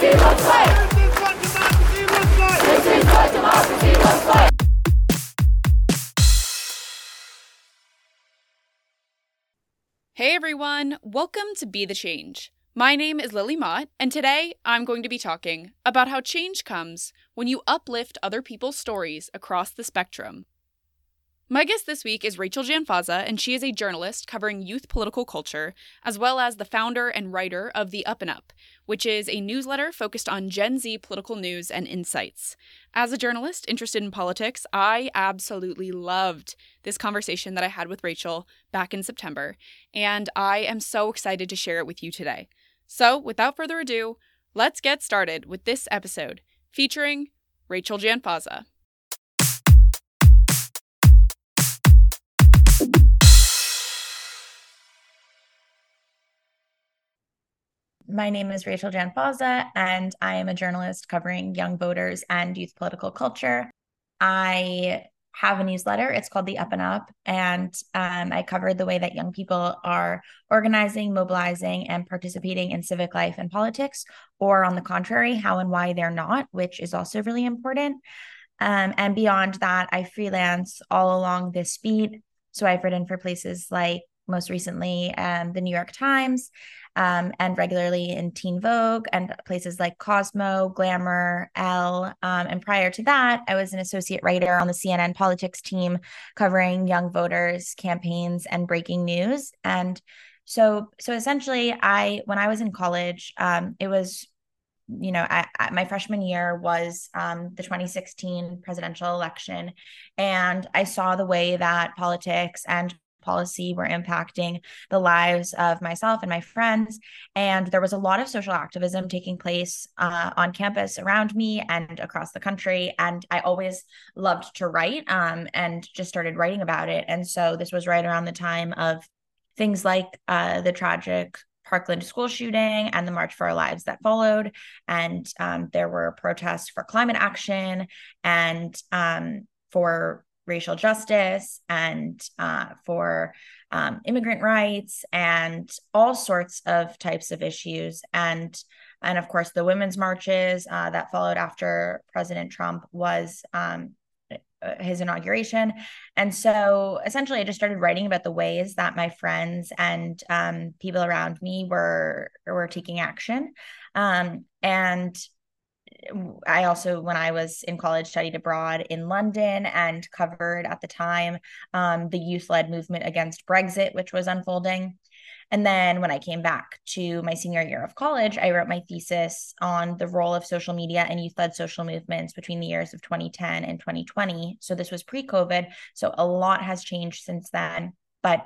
Hey everyone, welcome to Be the Change. My name is Lily Mott, and today I'm going to be talking about how change comes when you uplift other people's stories across the spectrum. My guest this week is Rachel Janfaza, and she is a journalist covering youth political culture, as well as the founder and writer of The Up and Up, which is a newsletter focused on Gen Z political news and insights. As a journalist interested in politics, I absolutely loved this conversation that I had with Rachel back in September, and I am so excited to share it with you today. So, without further ado, let's get started with this episode featuring Rachel Janfaza. My name is Rachel Janfaza, and I am a journalist covering young voters and youth political culture. I have a newsletter. It's called The Up and Up, and um, I cover the way that young people are organizing, mobilizing, and participating in civic life and politics, or on the contrary, how and why they're not, which is also really important. Um, and beyond that, I freelance all along this beat. So I've written for places like most recently um, the New York Times um, and regularly in Teen Vogue and places like Cosmo, Glamour, Elle. Um, and prior to that, I was an associate writer on the CNN politics team covering young voters, campaigns, and breaking news. And so, so essentially, I when I was in college, um, it was you know, I, I, my freshman year was um, the 2016 presidential election, and I saw the way that politics and policy were impacting the lives of myself and my friends. And there was a lot of social activism taking place uh, on campus around me and across the country. And I always loved to write um, and just started writing about it. And so this was right around the time of things like uh, the tragic Parkland school shooting and the March for Our Lives that followed. And um, there were protests for climate action and um, for racial justice and uh, for um, immigrant rights and all sorts of types of issues. And and of course the women's marches uh, that followed after president trump was um, uh, his inauguration. And so essentially i just started writing about the ways that my friends and um, people around me were were taking action. Um, and I also, when I was in college, studied abroad in London and covered at the time um, the youth led movement against Brexit, which was unfolding. And then when I came back to my senior year of college, I wrote my thesis on the role of social media and youth led social movements between the years of 2010 and 2020. So this was pre COVID. So a lot has changed since then. But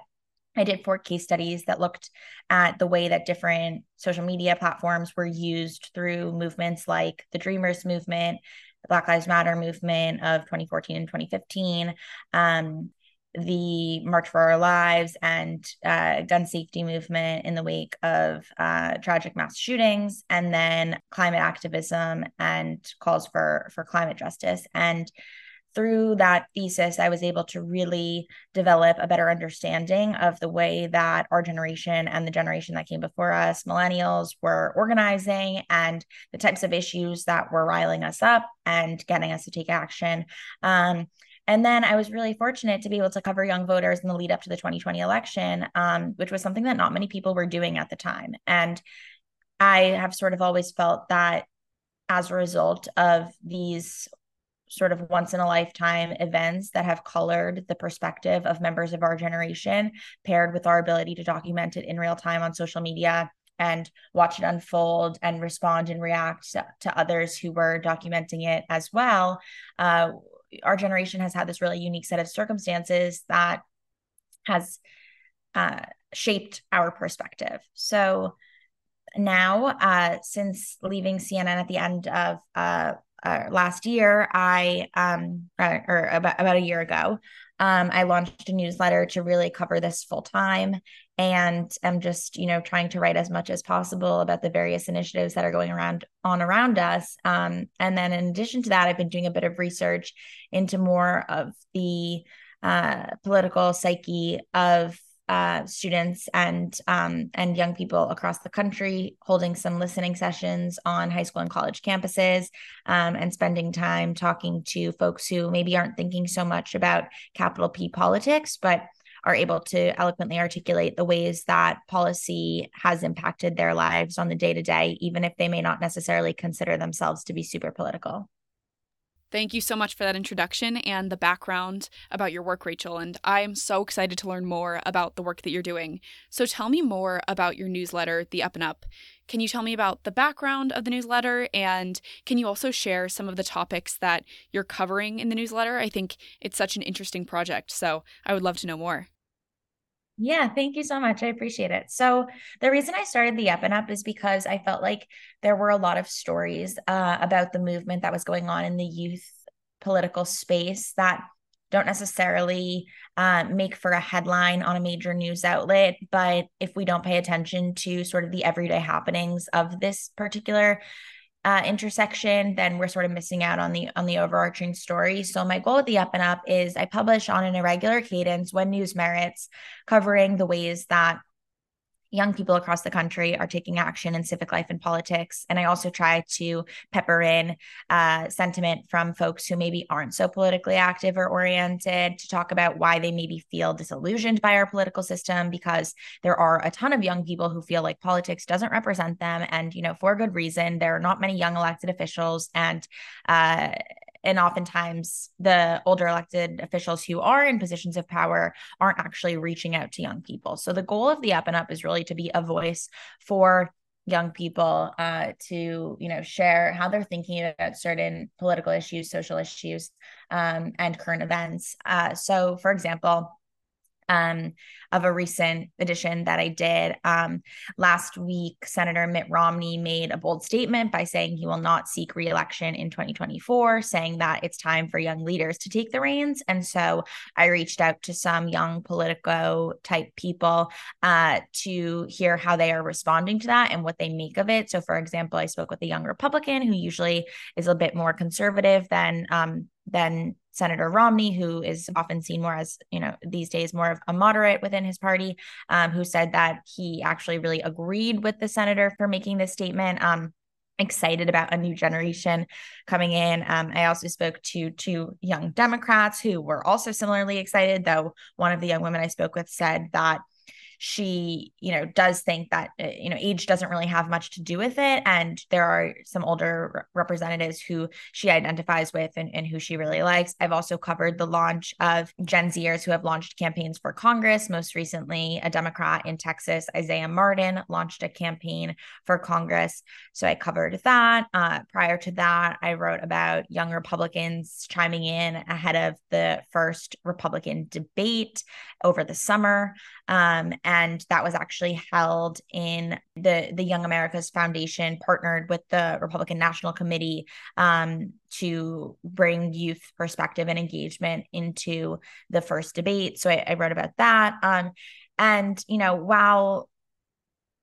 I did four case studies that looked at the way that different social media platforms were used through movements like the Dreamers movement, the Black Lives Matter movement of 2014 and 2015, um, the March for Our Lives and uh, gun safety movement in the wake of uh, tragic mass shootings, and then climate activism and calls for for climate justice. And through that thesis, I was able to really develop a better understanding of the way that our generation and the generation that came before us, millennials, were organizing and the types of issues that were riling us up and getting us to take action. Um, and then I was really fortunate to be able to cover young voters in the lead up to the 2020 election, um, which was something that not many people were doing at the time. And I have sort of always felt that as a result of these sort of once in a lifetime events that have colored the perspective of members of our generation, paired with our ability to document it in real time on social media and watch it unfold and respond and react to, others who were documenting it as well. Uh, our generation has had this really unique set of circumstances that has uh, shaped our perspective. So now, uh, since leaving CNN at the end of uh, uh, last year, I um uh, or about about a year ago, um, I launched a newsletter to really cover this full time, and I'm just you know trying to write as much as possible about the various initiatives that are going around on around us. Um, and then in addition to that, I've been doing a bit of research into more of the uh, political psyche of uh, students and um, and young people across the country, holding some listening sessions on high school and college campuses, um, and spending time talking to folks who maybe aren't thinking so much about capital P politics, but are able to eloquently articulate the ways that policy has impacted their lives on the day to day, even if they may not necessarily consider themselves to be super political. Thank you so much for that introduction and the background about your work, Rachel. And I am so excited to learn more about the work that you're doing. So tell me more about your newsletter, The Up and Up. Can you tell me about the background of the newsletter? And can you also share some of the topics that you're covering in the newsletter? I think it's such an interesting project. So I would love to know more. Yeah, thank you so much. I appreciate it. So, the reason I started the Up and Up is because I felt like there were a lot of stories uh, about the movement that was going on in the youth political space that don't necessarily uh, make for a headline on a major news outlet. But if we don't pay attention to sort of the everyday happenings of this particular uh, intersection, then we're sort of missing out on the on the overarching story. So my goal with the Up and Up is I publish on an irregular cadence when news merits, covering the ways that young people across the country are taking action in civic life and politics. And I also try to pepper in uh, sentiment from folks who maybe aren't so politically active or oriented to talk about why they maybe feel disillusioned by our political system because there are a ton of young people who feel like politics doesn't represent them. And, you know, for good reason, there are not many young elected officials. And, uh, and oftentimes the older elected officials who are in positions of power aren't actually reaching out to young people. So the goal of the up and up is really to be a voice for young people uh, to you know share how they're thinking about certain political issues social issues um, and current events. Uh, so for example um, of a recent edition that I did. Um, last week, Senator Mitt Romney made a bold statement by saying he will not seek reelection in 2024, saying that it's time for young leaders to take the reins. And so I reached out to some young Politico type people uh, to hear how they are responding to that and what they make of it. So, for example, I spoke with a young Republican who usually is a bit more conservative than um, than Senator Romney, who is often seen more as, you know, these days more of a moderate within his party, um, who said that he actually really agreed with the senator for making this statement. Um, excited about a new generation coming in. Um, I also spoke to two young Democrats who were also similarly excited, though one of the young women I spoke with said that she you know does think that uh, you know age doesn't really have much to do with it. And there are some older representatives who she identifies with and, and who she really likes. I've also covered the launch of gen zers who have launched campaigns for congress. Most recently a democrat in texas isaiah martin launched a campaign for congress. So i covered that. Uh, prior to that i wrote about young republicans chiming in ahead of the first republican debate over the summer um, and that was actually held in the the Young Americas Foundation partnered with the Republican National Committee um, to bring youth perspective and engagement into the first debate. So I, I wrote about that. Um, and you know, while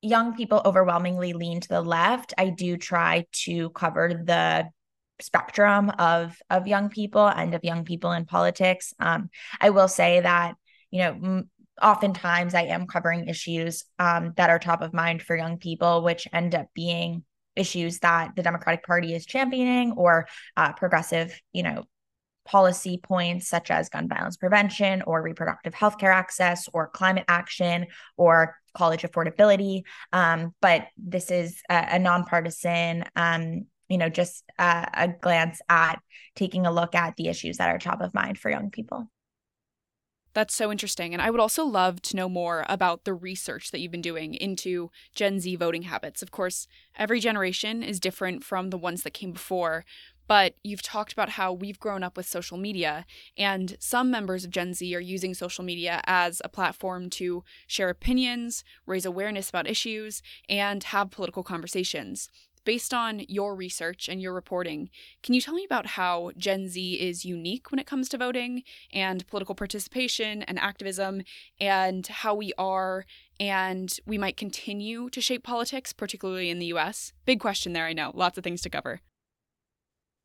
young people overwhelmingly lean to the left, I do try to cover the spectrum of of young people and of young people in politics. Um, I will say that you know oftentimes I am covering issues um, that are top of mind for young people, which end up being issues that the Democratic Party is championing or uh, progressive, you know, policy points such as gun violence prevention or reproductive health care access or climate action or college affordability. Um, but this is a, a nonpartisan, um, you know, just a, a glance at taking a look at the issues that are top of mind for young people. That's so interesting. And I would also love to know more about the research that you've been doing into Gen Z voting habits. Of course, every generation is different from the ones that came before, but you've talked about how we've grown up with social media, and some members of Gen Z are using social media as a platform to share opinions, raise awareness about issues, and have political conversations based on your research and your reporting, can you tell me about how Gen Z is unique when it comes to voting and political participation and activism, and how we are and we might continue to shape politics, particularly in the US? Big question there, I know. Lots of things to cover.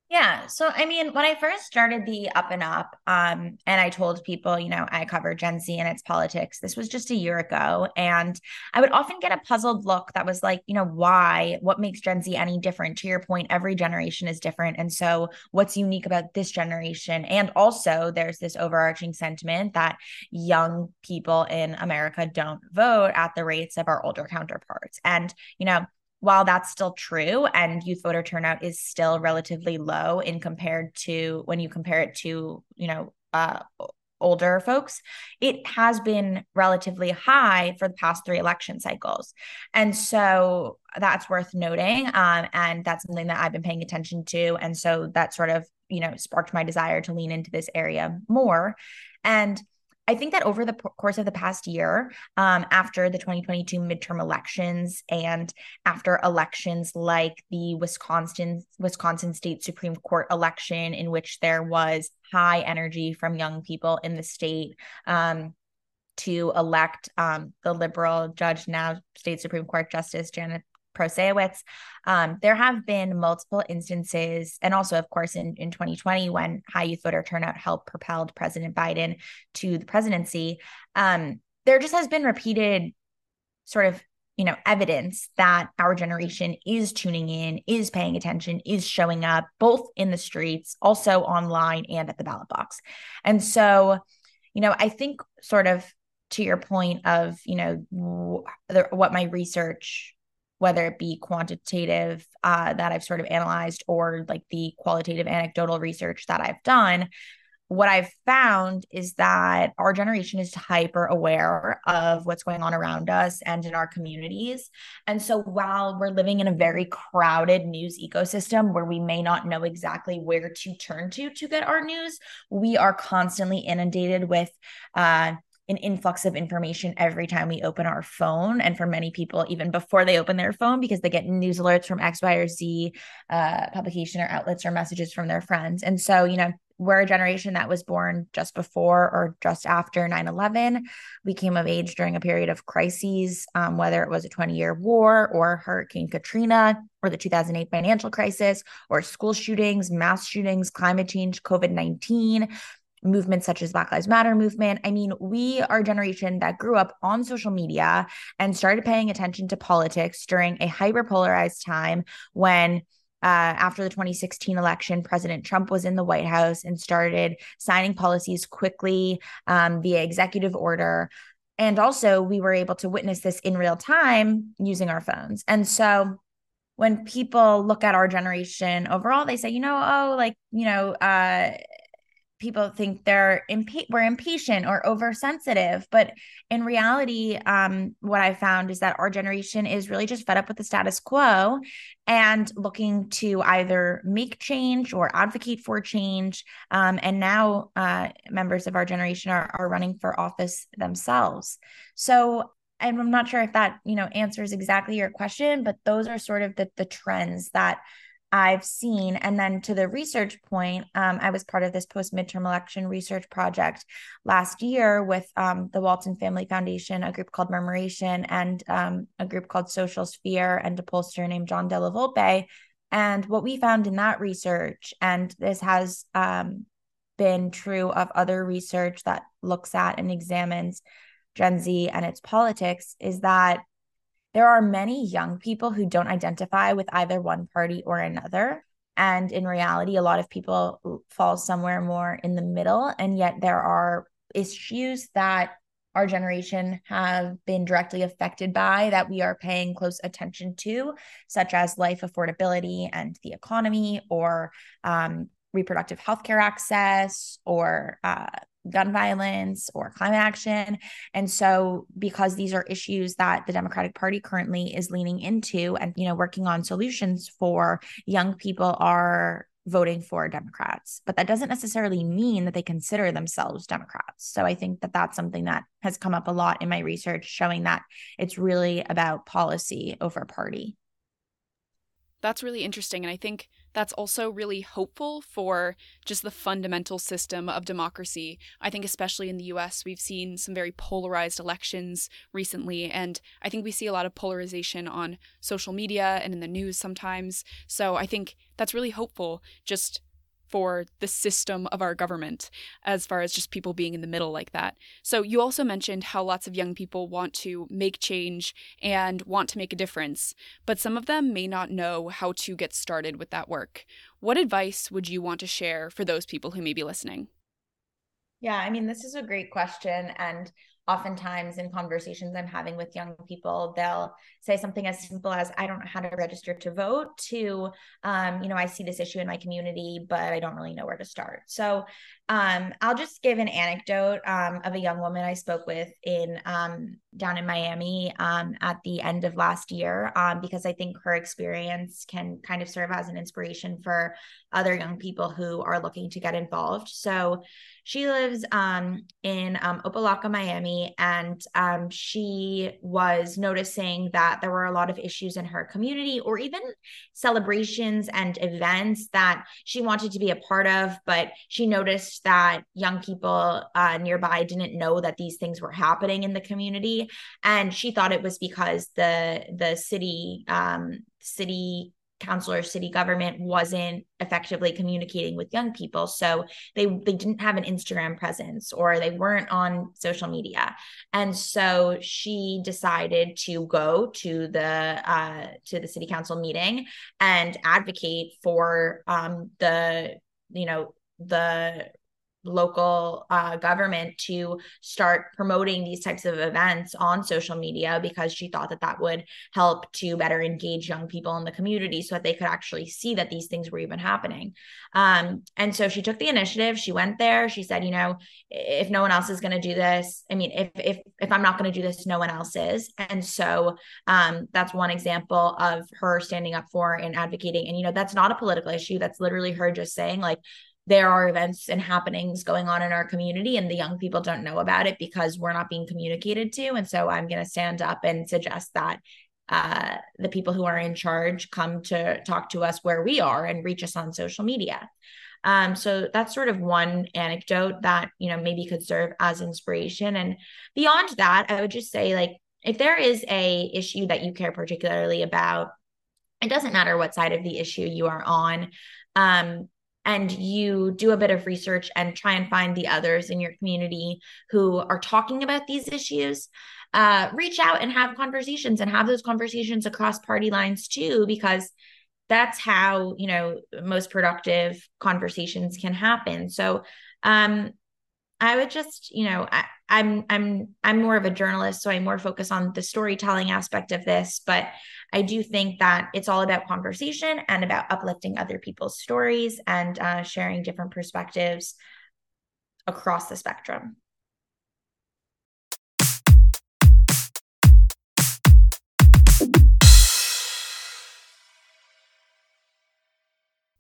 Yeah. So, I mean, when I first started the Up and Up, um, and I told people, you know, I cover Gen Z and its politics, this was just a year ago. And I would often get a puzzled look that was like, you know, why? What makes Gen Z any different? To your point, every generation is different. And so, what's unique about this generation? And also, there's this overarching sentiment that young people in America don't vote at the rates of our older counterparts. And, you know, while that's still true and youth voter turnout is still relatively low in compared to when you compare it to you know uh, older folks it has been relatively high for the past three election cycles. And so that's worth noting um, and that's something that i've been paying attention to. And so that sort of you know sparked my desire to lean into this area more. And I think that over the course of the past year, um, after the 2022 midterm elections and after elections like the Wisconsin Wisconsin State Supreme Court election, in which there was high energy from young people in the state, um, to elect um, the liberal judge, now State Supreme Court Justice Janet Protasiewicz. Um, there have been multiple instances, and also, of course, in, in 2020, when high youth voter turnout helped propelled President Biden to the presidency, um, there just has been repeated sort of you know evidence that our generation is tuning in is paying attention is showing up both in the streets also online and at the ballot box and so you know i think sort of to your point of you know what my research whether it be quantitative uh, that I've sort of analyzed or like the qualitative anecdotal research that I've done, what I've found is that our generation is hyper aware of what's going on around us and in our communities. And so while we're living in a very crowded news ecosystem where we may not know exactly where to turn to to get our news, we are constantly inundated with uh, an influx of information every time we open our phone. And for many people, even before they open their phone, because they get news alerts from X, Y, or Z uh, publication or outlets or messages from their friends. And so, you know, we're a generation that was born just before or just after 9 11. We came of age during a period of crises, um, whether it was a 20 year war or Hurricane Katrina or the 2008 financial crisis or school shootings, mass shootings, climate change, COVID 19 movements such as Black Lives Matter movement. I mean, we are a generation that grew up on social media and started paying attention to politics during a hyper polarized time when uh, after the 2016 election, President Trump was in the White House and started signing policies quickly um, via executive order. And also, we were able to witness this in real time using our phones. And so, when people look at our generation overall, they say, you know, oh, like, you know, uh, people think they're impa- we're impatient or oversensitive but in reality um, what i found is that our generation is really just fed up with the status quo and looking to either make change or advocate for change um, and now uh, members of our generation are, are running for office themselves. So and i'm not sure if that you know answers exactly your question but those are sort of the, the trends that I've seen. And then to the research point, um, I was part of this post midterm election research project last year with um, the Walton Family Foundation, a group called Murmuration, and um, a group called Social Sphere, and a pollster named John Della Volpe. And what we found in that research, and this has um, been true of other research that looks at and examines Gen Z and its politics, is that there are many young people who don't identify with either one party or another. And in reality, a lot of people fall somewhere more in the middle. And yet there are issues that our generation have been directly affected by that we are paying close attention to, such as life affordability and the economy, or um, reproductive health care access, or uh, gun violence or climate action. And so because these are issues that the Democratic Party currently is leaning into and you know working on solutions for, young people are voting for Democrats. But that doesn't necessarily mean that they consider themselves Democrats. So I think that that's something that has come up a lot in my research showing that it's really about policy over party. That's really interesting and I think that's also really hopeful for just the fundamental system of democracy. I think, especially in the US, we've seen some very polarized elections recently, and I think we see a lot of polarization on social media and in the news sometimes. So I think that's really hopeful. Just for the system of our government as far as just people being in the middle like that. So, you also mentioned how lots of young people want to make change and want to make a difference, but some of them may not know how to get started with that work. What advice would you want to share for those people who may be listening? Yeah, I mean, this is a great question. And oftentimes in conversations I'm having with young people, they'll say something as simple as, I don't know how to register to vote, to, um, you know, I see this issue in my community, but I don't really know where to start. So um, I'll just give an anecdote um, of a young woman I spoke with in um, down in Miami um, at the end of last year, um, because I think her experience can kind of serve as an inspiration for other young people who are looking to get involved. So she lives um, in Opa-locka, Miami, and she was noticing that there were a lot of issues in her community or even celebrations and events that she wanted to be a part of, but she noticed that young people uh, nearby didn't know that these things were happening in the community, and she thought it was because the the city um, city council or city government wasn't effectively communicating with young people. So they they didn't have an instagram presence or they weren't on social media. And so she decided to go to the uh to the city council meeting and advocate for um the you know the local uh, government to start promoting these types of events on social media because she thought that that would help to better engage young people in the community so that they could actually see that these things were even happening. Um, and so she took the initiative. She went there. She said, you know, if no one else is going to do this, I mean, if if if I'm not going to do this, no one else is. And so um, that's one example of her standing up for and advocating. And you know, that's not a political issue. That's literally her just saying like there are events and happenings going on in our community and the young people don't know about it because we're not being communicated to. And so i'm going to stand up and suggest that uh, the people who are in charge come to talk to us where we are and reach us on social media. Um, so that's sort of one anecdote that you know maybe could serve as inspiration. And beyond that i would just say like if there is a issue that you care particularly about it doesn't matter what side of the issue you are on um, and you do a bit of research and try and find the others in your community who are talking about these issues uh, reach out and have conversations and have those conversations across party lines too because that's how you know most productive conversations can happen. So um i would just you know I, i'm i'm i'm more of a journalist so I'm more focus on the storytelling aspect of this but I do think that it's all about conversation and about uplifting other people's stories and uh, sharing different perspectives across the spectrum.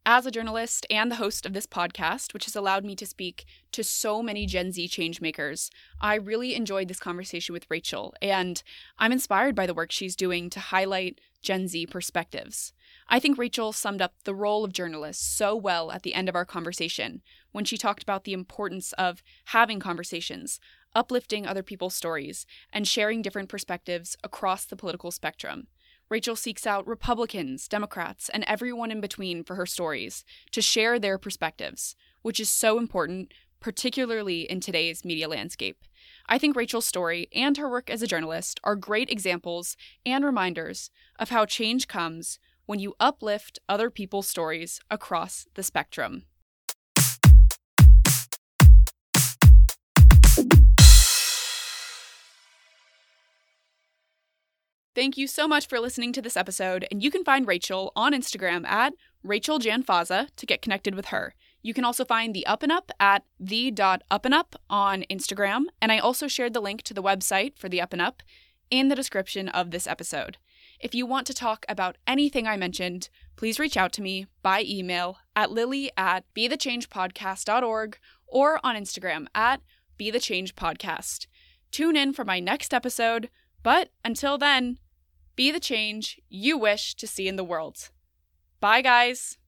As a journalist and the host of this podcast, which has allowed me to speak to so many Gen Z changemakers, I really enjoyed this conversation with Rachel, and I'm inspired by the work she's doing to highlight Gen Z perspectives. I think Rachel summed up the role of journalists so well at the end of our conversation when she talked about the importance of having conversations, uplifting other people's stories, and sharing different perspectives across the political spectrum. Rachel seeks out Republicans, Democrats, and everyone in between for her stories to share their perspectives, which is so important, particularly in today's media landscape. I think Rachel's story and her work as a journalist are great examples and reminders of how change comes when you uplift other people's stories across the spectrum. Thank you so much for listening to this episode, and you can find Rachel on Instagram at Rachel Janfaza to get connected with her. You can also find the Up and Up at the.upandup on Instagram, and I also shared the link to the website for the Up and Up in the description of this episode. If you want to talk about anything I mentioned, please reach out to me by email at lily at bethechangepodcast.org or on Instagram at bethechangepodcast. Tune in for my next episode, but until then, be the change you wish to see in the world. Bye, guys.